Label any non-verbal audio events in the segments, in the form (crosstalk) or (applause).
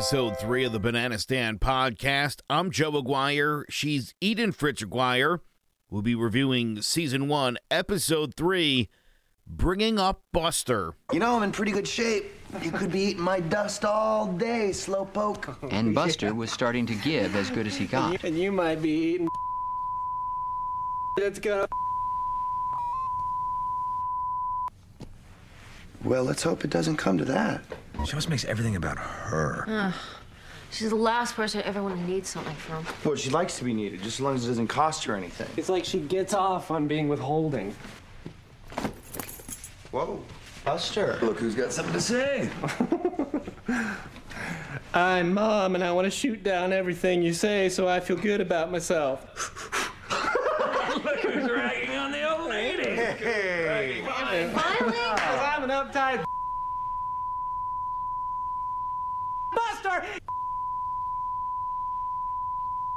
It's episode three of the Banana Stand podcast. I'm Joe Aguirre. She's Eden Fritz Aguirre. We'll be reviewing season one, episode three, Bringing Up Buster. You know, I'm in pretty good shape. You could be eating my dust all day, slowpoke. And Buster was starting to give as good as he got. And you might be eating that's gonna Well, let's hope it doesn't come to that. She always makes everything about her. She's the last person I ever want to need something from. Well, she likes to be needed, just as long as it doesn't cost her anything. It's like she gets off on being withholding. Whoa. Buster. Look who's got something to say. I'm mom and I want to shoot down everything you say so I feel good about myself. (laughs) Look who's ragging on the old lady. Hey. Finally? Cause I'm an uptight Buster!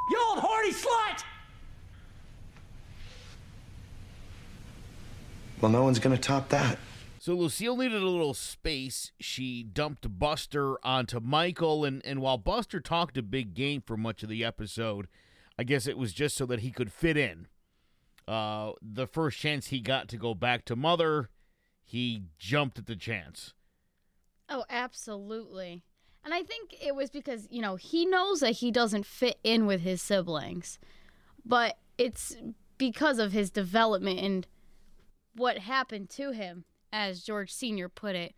You old horny slut! Well, no one's gonna top that. So Lucille needed a little space. She dumped Buster onto Michael, and, and while Buster talked a big game for much of the episode, I guess it was just so that he could fit in. Uh, the first chance he got to go back to Mother, he jumped at the chance. Oh, absolutely. And I think it was because, you know, he knows that he doesn't fit in with his siblings. But it's because of his development and what happened to him, as George Sr. put it.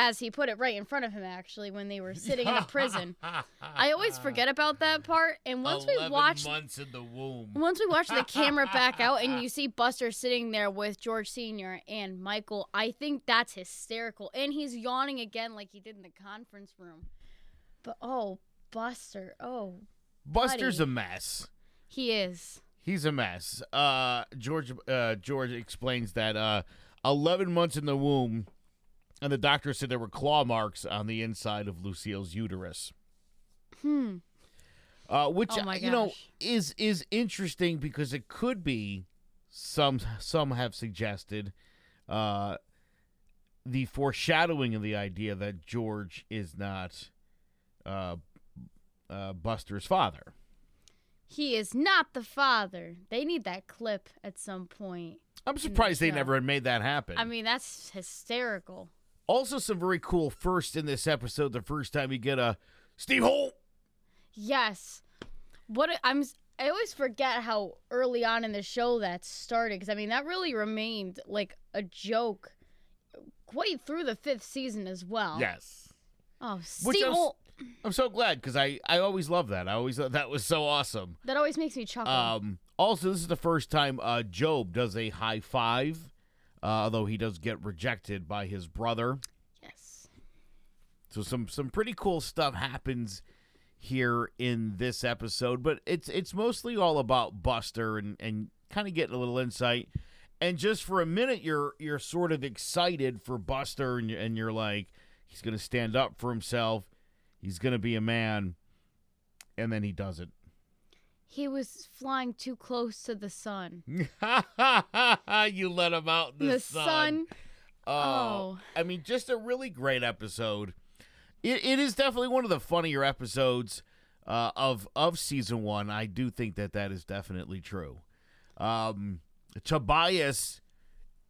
As he put it right in front of him, actually, when they were sitting in a (laughs) prison. I always forget about that part. And once we 11 watch months in the womb. once we watch the camera back (laughs) out and you see Buster sitting there with George Sr. and Michael, I think that's hysterical. And he's yawning again like he did in the conference room. But oh, Buster, oh, Buster's buddy. a mess. he is. He's a mess. Uh, George uh, George explains that uh, 11 months in the womb, and the doctor said there were claw marks on the inside of Lucille's uterus. Hmm. Uh, which Oh you know is is interesting because it could be some some have suggested uh, the foreshadowing of the idea that George is not uh, uh, Buster's father. He is not the father. They need that clip at some point. I'm surprised they never had made that happen. I mean, that's hysterical. Also, some very cool first in this episode. The first time you get a Steve Holt. Yes. What I'm I always forget how early on in the show that started cuz I mean that really remained like a joke quite through the 5th season as well. Yes. Oh, Which Steve I was- Holt. I'm so glad because I, I always love that. I always thought that was so awesome. That always makes me chuckle. Um, also, this is the first time uh, Job does a high five, uh, although he does get rejected by his brother. yes. So some some pretty cool stuff happens here in this episode, but it's it's mostly all about Buster and and kind of getting a little insight. And just for a minute, you're you're sort of excited for Buster, and you're, and you're like, he's going to stand up for himself, he's going to be a man, and then he doesn't. He was flying too close to the sun. (laughs) you let him out in the, The sun. Oh. I mean, just a really great episode. It, it is definitely one of the funnier episodes uh, of of season one. I do think that that is definitely true. Um, Tobias,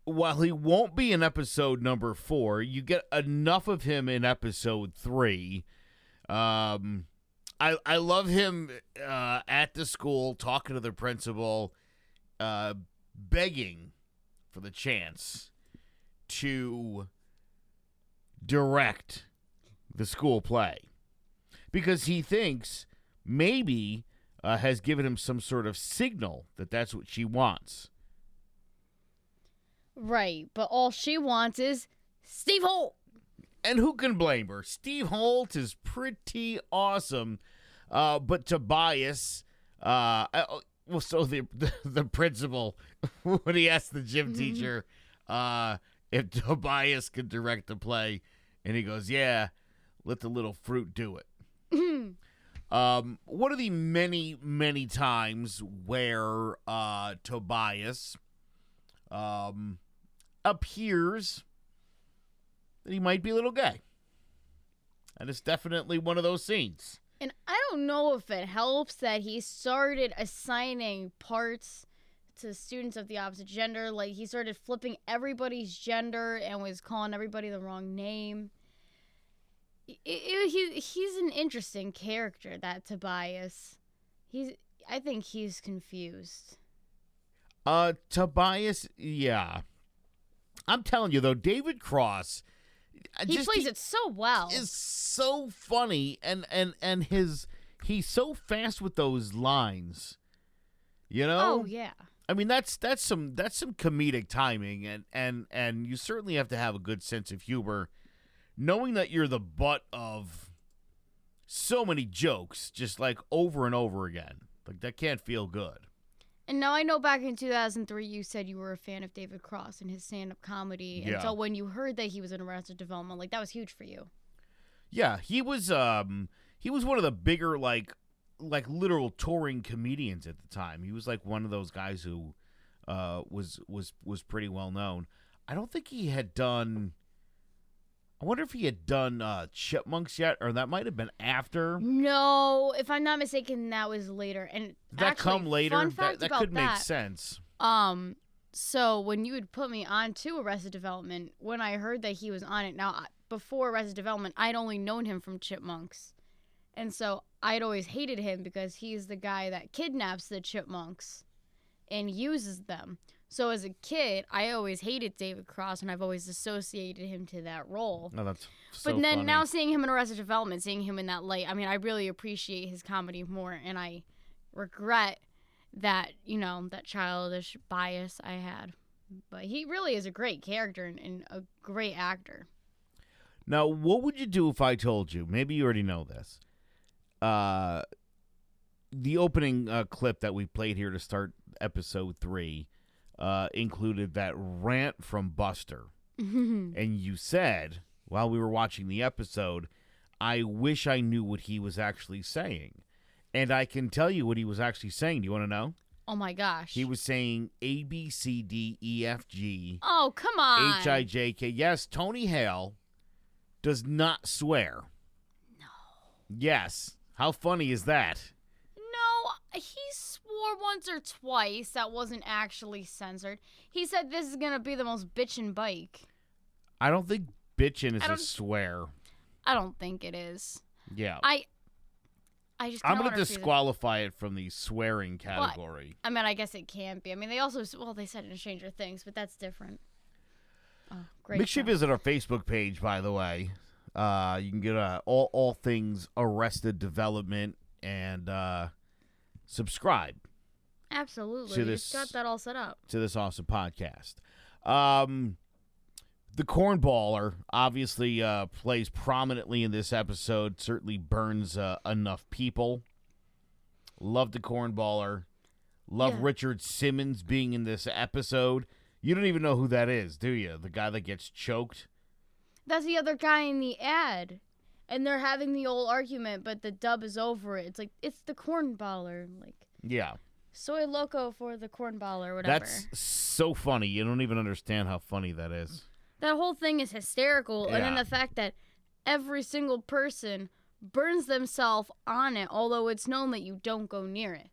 while he won't be in episode number four, you get enough of him in episode three. Um, I I love him uh, at the school talking to the principal, uh, begging for the chance to direct the school play because he thinks maybe uh, has given him some sort of signal that that's what she wants. Right, but all she wants is Steve Holt. And who can blame her? Steve Holt is pretty awesome, uh, but Tobias, uh, uh, well, so the, (laughs) the the principal (laughs) when he asked the gym teacher uh, if (laughs) Tobias could direct the play, and he goes, "Yeah, let the little fruit do it." um, one of the many many times where uh, Tobias um, appears that he might be a little gay. And it's definitely one of those scenes. And I don't know if it helps that he started assigning parts to students of the opposite gender. Like he started flipping everybody's gender and was calling everybody the wrong name. It, it, he, he's an interesting character, that Tobias. He's. I think he's confused. Uh, Tobias, yeah. I'm telling you though, David Cross, He just- plays it so well. is so funny, and and and his he's so fast with those lines. You know? oh yeah. I mean that's that's some that's some comedic timing and and and you certainly have to have a good sense of humor knowing that you're the butt of so many jokes just like over and over again. Like that can't feel good. And now I know back in 2003 you said you were a fan of David Cross and his stand-up comedy. Yeah. And so when you heard that he was in Arrested Development, like that was huge for you. Yeah, he was um he was one of the bigger like like literal touring comedians at the time. He was like one of those guys who uh was was was pretty well known. I don't think he had done I wonder if he had done uh Chipmunks yet or that might have been after. No, if I'm not mistaken, that was later. And Did that actually, come later? Fun that fact that about could make that, sense. Um, so when you would put me on to Arrested Development, when I heard that he was on it, now before Arrested Development, I'd only known him from Chipmunks, and so I'd always hated him because he's the guy that kidnaps the chipmunks and uses them. So as a kid, I always hated David Cross, and I've always associated him to that role. No, that's so But then funny. now seeing him in Arrested Development, seeing him in that light, I mean, I really appreciate his comedy more, and I regret that you know that childish bias I had. But he really is a great character and, and a great actor. Now, what would you do if I told you? Maybe you already know this. Uh, the opening uh, clip that we played here to start episode three uh, included that rant from Buster, (laughs) and you said while we were watching the episode, "I wish I knew what he was actually saying," and I can tell you what he was actually saying. Do you want to know? Oh my gosh. He was saying A B C D E F G Oh come on. H I J K. Yes, Tony Hale does not swear. No. Yes. How funny is that? No, he swore once or twice that wasn't actually censored. He said this is gonna be the most bitchin' bike. I don't think bitchin' is a swear. I don't think it is. Yeah. I. I just. I'm going to wanna see the- disqualify it from the swearing category. I mean, I guess it can't be. I mean, they also well, they said in Stranger Things, but that's different. Oh, great. Make sure you visit our Facebook page, by the way. Uh, you can get uh, all, all things Arrested Development and uh, subscribe Absolutely. to this- got that all set up. to this awesome podcast. Um, the cornballer obviously uh, plays prominently in this episode. Certainly burns uh, enough people. Love the cornballer. Love Yeah. Richard Simmons being in this episode. You don't even know who that is, do you? The guy that gets choked. That's the other guy in the ad. And they're having the old argument, but the dub is over it. It's like it's the cornballer, like Yeah, soy loco for the cornballer, whatever. that's so funny. You don't even understand how funny that is. that whole thing is hysterical and then the fact that every single person burns themselves on it although it's known that you don't go near it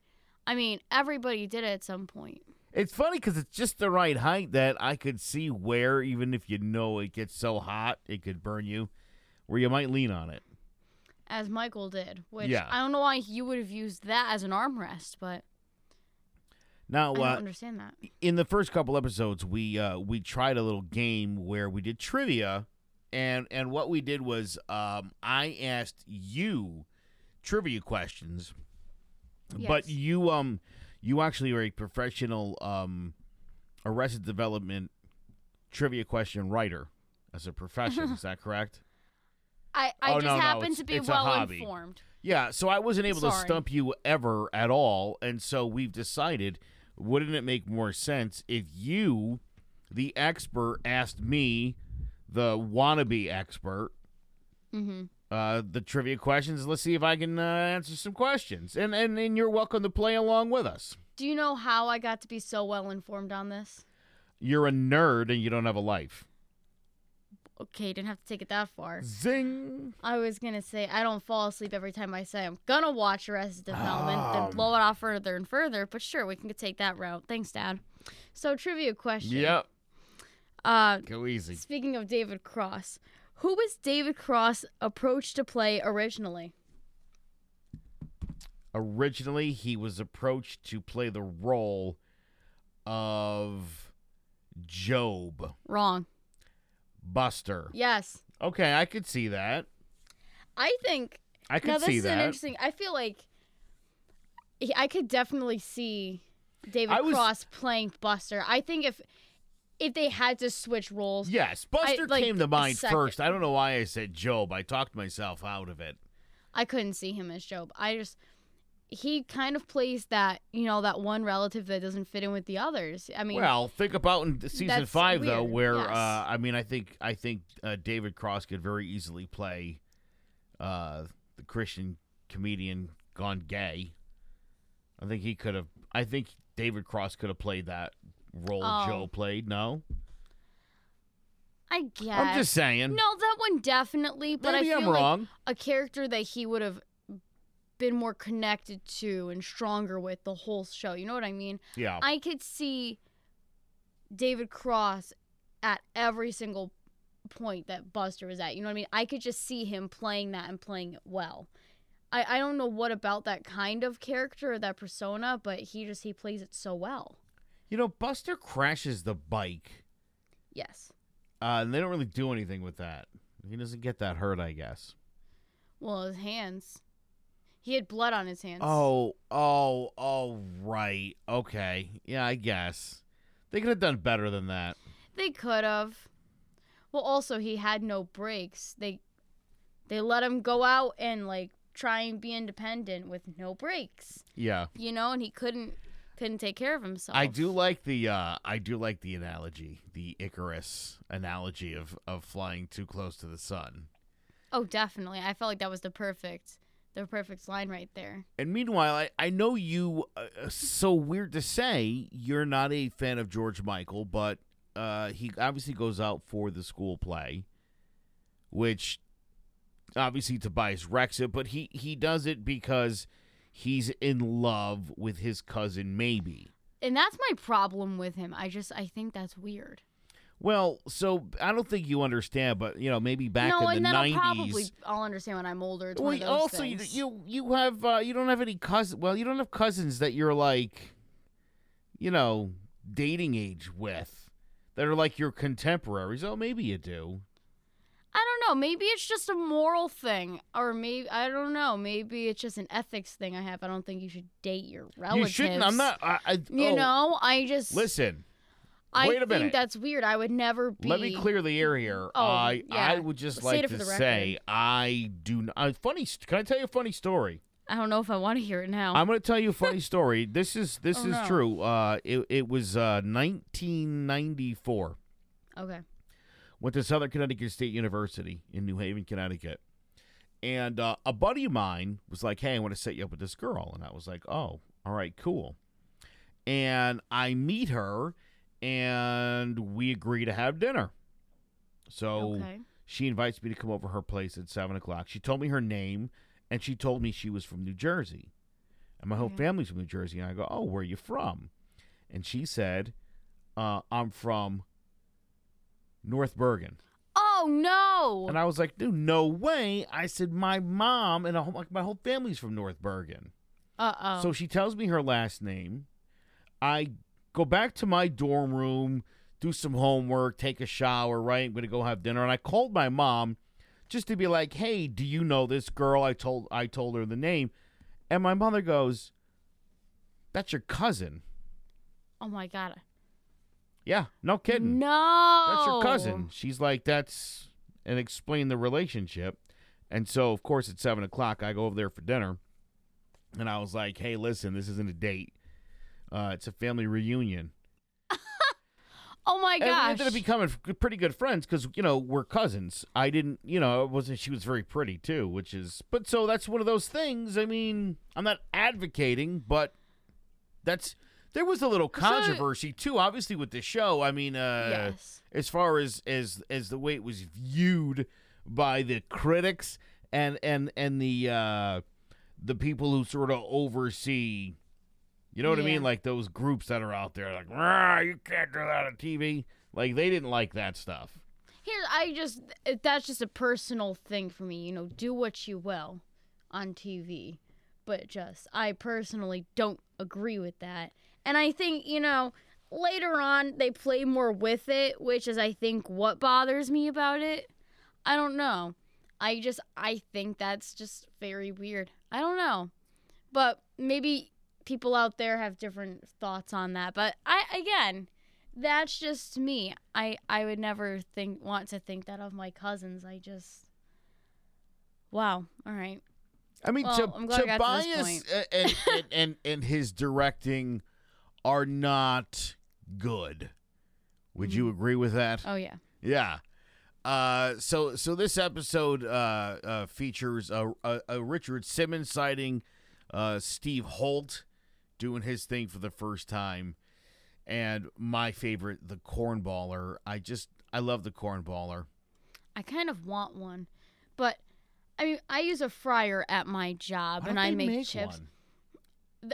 i mean everybody did it at some point It's funny because it's just the right height that I could see where, even if you know it gets so hot, it could burn you, where you might lean on it. as michael did which Yeah. i don't know why you would have used that as an armrest but Now, i don't uh, understand that. in the first couple episodes, we uh, we tried a little game where we did trivia, and and what we did was um, I asked you trivia questions, but you um you actually are a professional um, Arrested Development trivia question writer as a profession. (laughs) is that correct? i, I Oh, just no, no, happen it's- to be well informed Yeah, so I wasn't able to stump you ever at all, and so we've decided wouldn't it make more sense if you, the expert, asked me, the wannabe expert, mm-hmm. uh, the trivia questions? Let's see if I can uh, answer some questions, and, and and you're welcome to play along with us. do you know how i got to be so well informed on this You're a nerd and you don't have a life. Okay, didn't have to take it that far. Zing. I was gonna say I don't fall asleep every time I say I'm gonna watch Arrested Development, Um. then blow it off further and further. But sure, we can take that route. Thanks, Dad. So trivia question. Yep. Uh, Go easy. speaking of David Cross, who was David Cross approached to play originally? Originally, he was approached to play the role of Job Wrong. Buster. Yes, Okay, I could see that. I think I could now this see is an that. interesting. I feel like he- I could definitely see David was- Cross playing Buster. I think if if they had to switch roles, Yes, Buster like, came to mind first. I don't know why I said Job. I talked myself out of it. I couldn't see him as Job. I just he kind of plays that you know that one relative that doesn't fit in with the others. I mean, Well, think about in season five though, where yes. uh, I mean, I think I think uh, David Cross could very easily play uh, the Christian comedian gone gay. I think he could have. I think David Cross could have played that role Oh. Joe played. No, I guess. I'm just saying. No, that one definitely. But Maybe I I'm feel like wrong. a character that he would have been more connected to and stronger with the whole show. You know what I mean? Yeah, I could see David Cross at every single point that Buster was at. You know what I mean? I could just see him playing that and playing it well. I, I don't know what about that kind of character or that persona, but he just he plays it so well. you know, Buster crashes the bike, Yes. uh, and they don't really do anything with that. He doesn't get that hurt, I guess. Well, his hands. He had blood on his hands. Oh, oh, oh, right. Okay. Yeah, I guess. They could have done better than that. They could have. Well, also he had no brakes. They they let him go out and like try and be independent with no brakes. Yeah. You know, and he couldn't couldn't take care of himself. I do like the uh I do like the analogy, the Icarus analogy of of flying too close to the sun. Oh, definitely. I felt like that was the perfect the perfect line right there. And meanwhile, I I know you uh, so weird to say, you're not a fan of George Michael, but uh he obviously goes out for the school play which obviously Tobias wrecks it, but he he does it because he's in love with his cousin maybe. And that's my problem with him. I just I think that's weird. Well, so I don't think you understand, but you know, maybe back no, in and the then I'll nineties. probably I'll understand when I'm older. It's Well, also you, things. you you have uh, you don't have any cousins. Well, you don't have cousins that you're like, you know, dating age with, that are like your contemporaries. Oh, maybe you do. I don't know. Maybe it's just a moral thing, or maybe I don't know. Maybe it's just an ethics thing I have. I don't think you should date your relatives. You shouldn't. I'm not. I, I, You oh, know, I just Listen. I wait a think minute. that's weird. I would never be. Let me clear the air here. Oh, I yeah. I would just Say like it for to the say. I do. Not, uh, funny. Can I tell you a funny story? I don't know if I want to hear it now. I'm going to tell you a funny (laughs) story. This is this Oh, is no. true. Uh, it it was uh 1994. okay. Went to Southern Connecticut State University in New Haven, Connecticut, and uh, a buddy of mine was like, "Hey, I want to set you up with this girl," and I was like, "Oh, all right, cool." And I meet her, and we agree to have dinner. So Okay. she invites me to come over her place at seven o'clock. She told me her name, and she told me she was from New Jersey, and my whole Okay. family's from New Jersey. And I go, "Oh, where are you from?" And she said, uh, "I'm from North Bergen." Oh no. And I was like, "Dude, no way!" I said, "My mom and whole, like my whole family's from North Bergen." Uh oh. So she tells me her last name. I go back to my dorm room, do some homework, take a shower, right? I'm going to go have dinner. And I called my mom just to be like, "Hey, do you know this girl?" I told I told her the name. And my mother goes, "That's your cousin." oh my god. Yeah, no kidding. No. That's your cousin. She's like, "That's," and explain the relationship. And so, of course, at seven o'clock, I go over there for dinner, and I was like, "Hey, listen, this isn't a date. Uh, it's a family reunion." (laughs) Oh my gosh! And we ended up becoming pretty good friends because you know we're cousins. I didn't, you know, it wasn't. She was very pretty too, which is. But so that's one of those things. I mean, I'm not advocating, but that's There was a little controversy too, obviously with the show. I mean, uh, Yes. as far as as as the way it was viewed by the critics and and and the uh, the people who sort of oversee. You know what I mean? Like those groups that are out there, like, "Rah, you can't do that on TV. Like they didn't like that stuff. Here, I just that's just a personal thing for me. You know, do what you will on TV, but just I personally don't agree with that. And I think you know later on they play more with it, which is I think what bothers me about it. I don't know. I just I think that's just very weird. I don't know, but maybe people out there have different thoughts on that. But I again that's just me. I I would never think want to think that of my cousins. I just wow. All right. I mean, Well, I'm glad I got to Tobias and, (laughs) and, and and his directing are not good. Would you agree with that? Oh yeah. Yeah. Uh, so so this episode uh, uh, features a, a, a Richard Simmons sighting, uh, Steve Holt doing his thing for the first time, and my favorite, the cornballer. I just I love the cornballer. I kind of want one, but I mean I use a fryer at my job and I they make, chips. one?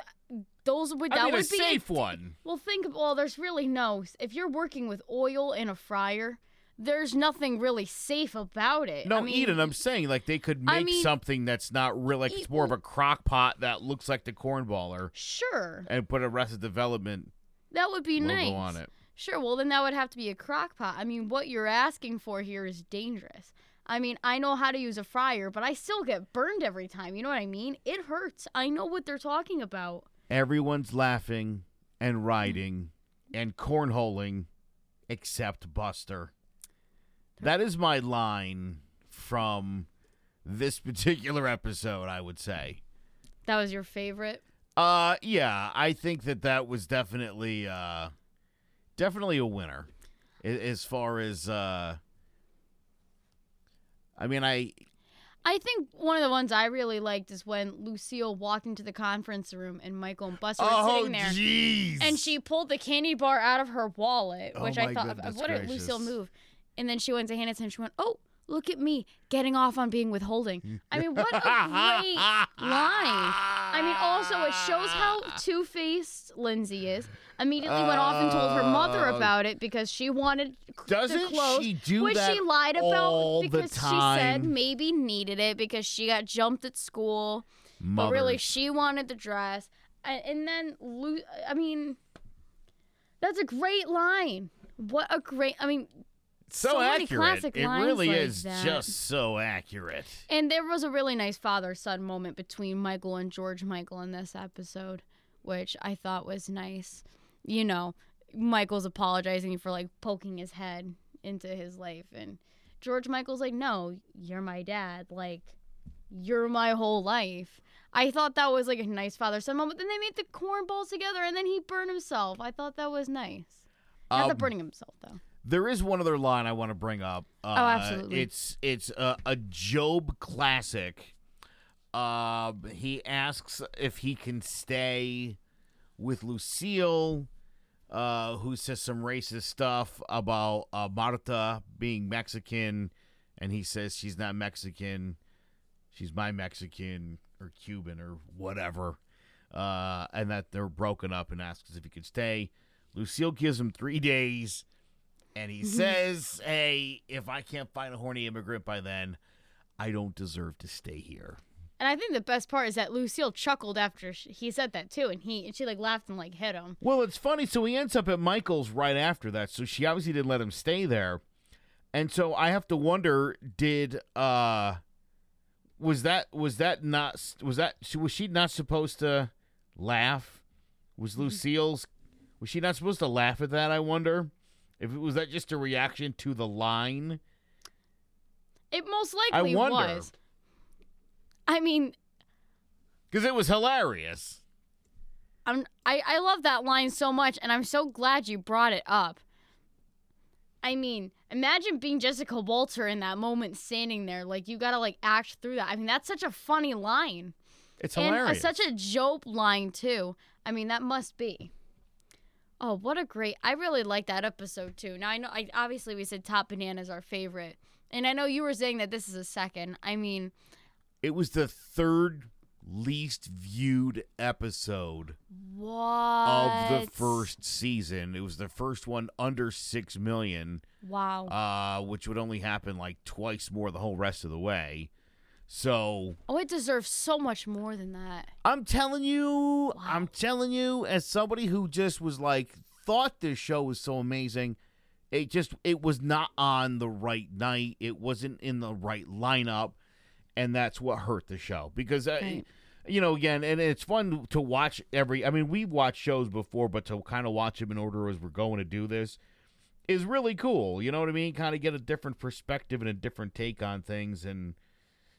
Those would I that mean, a would be safe one. Well, think of well. There's really no. If you're working with oil in a fryer, there's nothing really safe about it. No, I mean, Eden, I'm saying like they could make I mean, something that's not real, like it's more of a crock pot that looks like the cornballer, Sure, and put a Arrested Development that would be nice. on it. Sure, well then that would have to be a crock pot. I mean, what you're asking for here is dangerous. I mean, I know how to use a fryer, but I still get burned every time. You know what I mean? It hurts. I know what they're talking about. Everyone's laughing and mm. riding and cornholing except Buster. That is my line from this particular episode, I would say. That was your favorite? Uh yeah, I think that that was definitely uh definitely a winner as far as uh I mean, I I think one of the ones I really liked is when Lucille walked into the conference room and Michael and Buster were Oh, sitting there. jeez. And she pulled the candy bar out of her wallet, Oh which my I thought, what did Lucille move? And then she went to to him. She went, "Oh, look at me getting off on being withholding." I mean, what a great line! I mean, also it shows how (laughs) two-faced Lindsay is. Immediately went off and told her mother Uh, about it because she wanted Doesn't the clothes, she do which that she lied about all the because she said time? maybe needed it because she got jumped at school. But really, Mothers. she wanted the dress. And, and then, Lu- I mean, that's a great line. What a great, I mean, so, so accurate. it really like is that. just so accurate. and there was a really nice father son moment between Michael and George Michael in this episode, which I thought was nice. You know, Michael's apologizing for like poking his head into his life, and George Michael's like, No, you're my dad. Like, you're my whole life. I thought that was like a nice father son moment. Then they made the cornballs together, and then he burned himself. I thought that was nice. Not the Um, burning himself though. There is one other line I want to bring up. Uh, Oh, absolutely. It's it's a, a Job classic. Uh, he asks if he can stay with Lucille, uh, who says some racist stuff about uh, Marta being Mexican, and he says she's not Mexican, she's my Mexican or Cuban or whatever, uh, and that they're broken up, and asks if he could stay. Lucille gives him three days. And he says, "Hey, if I can't find a horny immigrant by then, I don't deserve to stay here." And I think the best part is that Lucille chuckled after sh- he said that too, and he and she like laughed and like hit him. Well, it's funny. So he ends up at Michael's right after that. So she obviously didn't let him stay there, and so I have to wonder: Did uh, was that was that not was that was she not supposed to laugh? Was Lucille's was she not supposed to laugh at that? I wonder if it was that just a reaction to the line. It most I likely wonder. was. I mean, Because it was hilarious. I'm I, I love that line so much, and I'm so glad you brought it up. I mean, imagine being Jessica Walter in that moment, standing there, like you gotta like act through that. I mean, that's such a funny line, It's and uh, hilarious. such a joke line too. I mean, that must be. Oh, what a great! I really like that episode too. Now I know, I obviously we said Top Banana is our favorite, and I know you were saying that this is a second. I mean, It was the third least viewed episode what of the first season. It was the first one under six million, Wow. uh, which would only happen like twice more the whole rest of the way. So oh, it deserves so much more than that. I'm telling you, I'm telling you, as somebody who just was like thought this show was so amazing, it just it was not on the right night. It wasn't in the right lineup, and that's what hurt the show because. Uh, Right. You know, again, and it's fun to watch every. I mean, we've watched shows before, but to kind of watch them in order as we're going to do this is really cool. You know what I mean? Kind of get a different perspective and a different take on things, and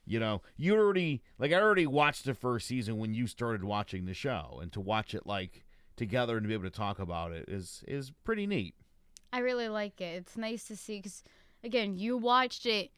you know, you already like I already watched the first season when you started watching the show, and to watch it like together and to be able to talk about it is is pretty neat. I really like it. It's nice to see because, again, you watched it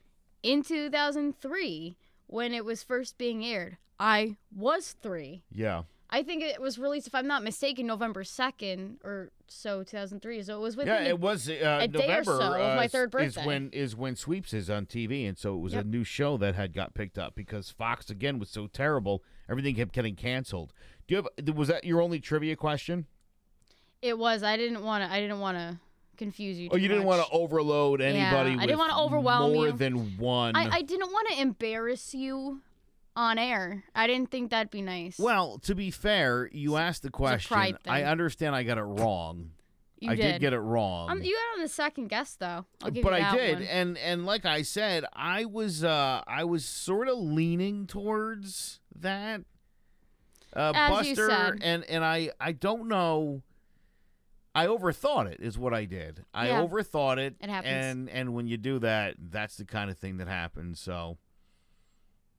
in 2003 when it was first being aired. I was three. Yeah, I think it was released, if I'm not mistaken, November 2nd or so, 2003. So it was within yeah, it was uh, a day or November so of my uh, third is birthday. when is when Sweeps is on TV, and so it was Yep. a new show that had got picked up because Fox again was so terrible, everything kept getting canceled. Do you have was that your only trivia question? It was. I didn't want to. I didn't want to confuse you. Oh, you didn't want to overload anybody. Yeah. I didn't wanna overwhelm more you. than one. I, I didn't want to embarrass you on air. I didn't think that'd be nice. Well, to be fair, you asked the question. I understand I got it wrong. (laughs) you I did. did get it wrong. Um, you got on the second guess though. I'll give but I did, one. and and like I said, I was uh I was sort of leaning towards that. Uh, Buster and and I I don't know. I overthought it is what I did. I Yeah. overthought it. It happens. And and when you do that, that's the kind of thing that happens. So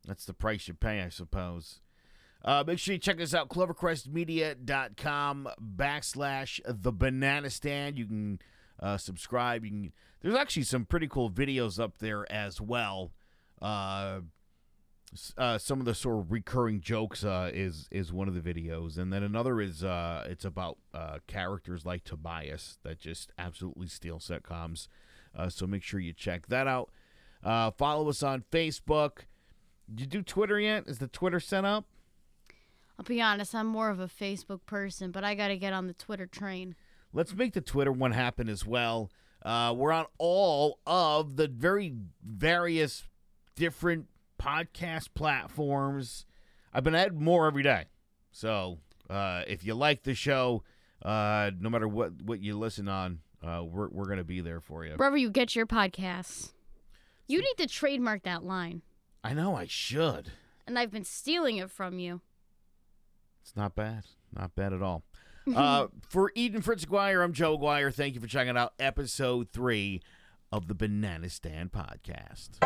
that's the price you pay, I suppose. Uh, make sure you check us out, clovercrestmedia.com backslash the banana stand. You can uh, subscribe. You can. There's actually some pretty cool videos up there as well. Uh, uh, some of the sort of recurring jokes uh, is is one of the videos, and then another is uh, it's about uh, characters like Tobias that just absolutely steal sitcoms. Uh, so make sure you check that out. Uh, follow us on Facebook. Did you do Twitter yet? Is the Twitter set up? I'll be honest. I'm more of a Facebook person, but I got to get on the Twitter train. Let's make the Twitter one happen as well. Uh, we're on all of the very various different podcast platforms. I've been adding more every day. So uh, if you like the show, uh, no matter what, what you listen on, uh, we're, we're going to be there for you. Wherever you get your podcasts, you need to trademark that line. I know I should. And I've been stealing it from you. It's not bad. Not bad at all. Uh, (laughs) for Eden Fritz Aguirre, I'm Joe Aguirre. Thank you for checking out episode three of the Banana Stand podcast.